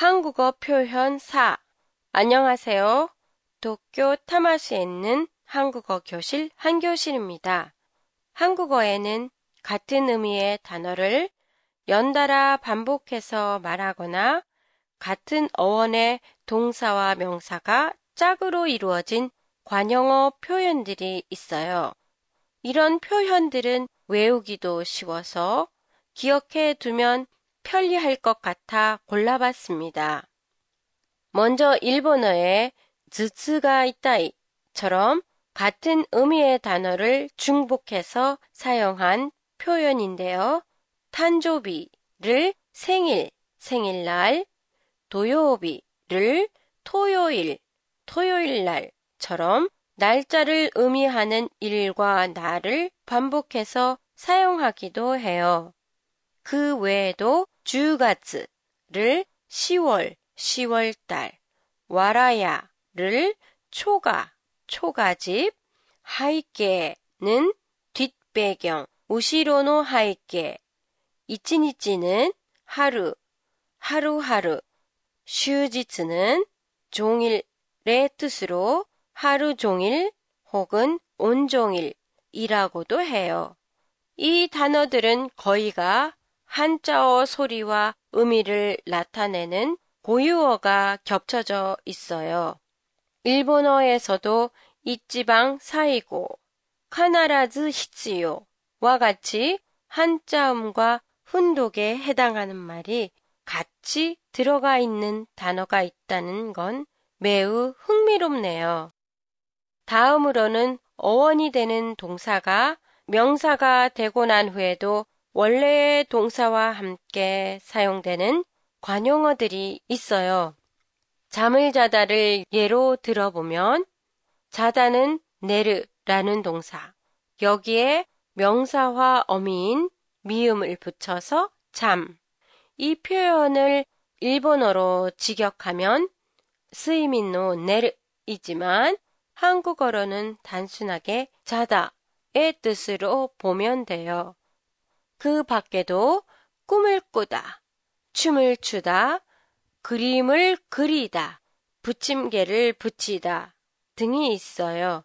한국어 표현 4. 안녕하세요. 도쿄 타마시에 있는 한국어 교실 한교실입니다. 한국어에는 같은 의미의 단어를 연달아 반복해서 말하거나 같은 어원의 동사와 명사가 짝으로 이루어진 관용어 표현들이 있어요. 이런 표현들은 외우기도 쉬워서 기억해 두면 편리할 것 같아 골라봤습니다. 먼저 일본어에 즈츠가 있다이처럼 같은 의미의 단어를 중복해서 사용한 표현인데요. 탄조비를 생일, 생일날, 도요비를 토요일, 토요일날처럼 날짜를 의미하는 일과 날을 반복해서 사용하기도 해요. 그 외에도 주가츠를 10월, 10월달, 와라야를 초가, 초가집, 하이케는 뒷배경, 우시로노 하이케, 이치니치는 하루, 하루하루, 슈지츠는 종일의 뜻으로 하루 종일 혹은 온종일이라고도 해요. 이 단어들은 거의가 한자어 소리와 의미를 나타내는 고유어가 겹쳐져 있어요. 일본어에서도 이지방 사이고, 카나라즈 히츠요와 같이 한자음과 훈독에 해당하는 말이 같이 들어가 있는 단어가 있다는 건 매우 흥미롭네요. 다음으로는 어원이 되는 동사가 명사가 되고 난 후에도 원래의 동사와 함께 사용되는 관용어들이 있어요. 잠을 자다를 예로 들어보면 자다는 내르라는 동사. 여기에 명사와 어미인 미음을 붙여서 잠. 이 표현을 일본어로 직역하면 스이민노 내르이지만 한국어로는 단순하게 자다의 뜻으로 보면 돼요. 그 밖에도 꿈을 꾸다, 춤을 추다, 그림을 그리다, 붙임개를 붙이다 등이 있어요.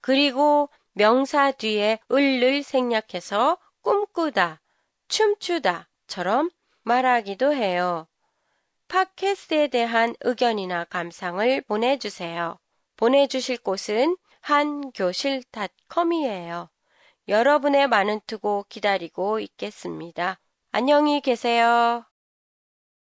그리고 명사 뒤에 을을 생략해서 꿈꾸다, 춤추다처럼 말하기도 해요. 팟캐스트에 대한 의견이나 감상을 보내주세요. 보내주실 곳은 한교실닷컴이에요. 여러분의 많은 투고 기다리고 있겠습니다. 안녕히 계세요.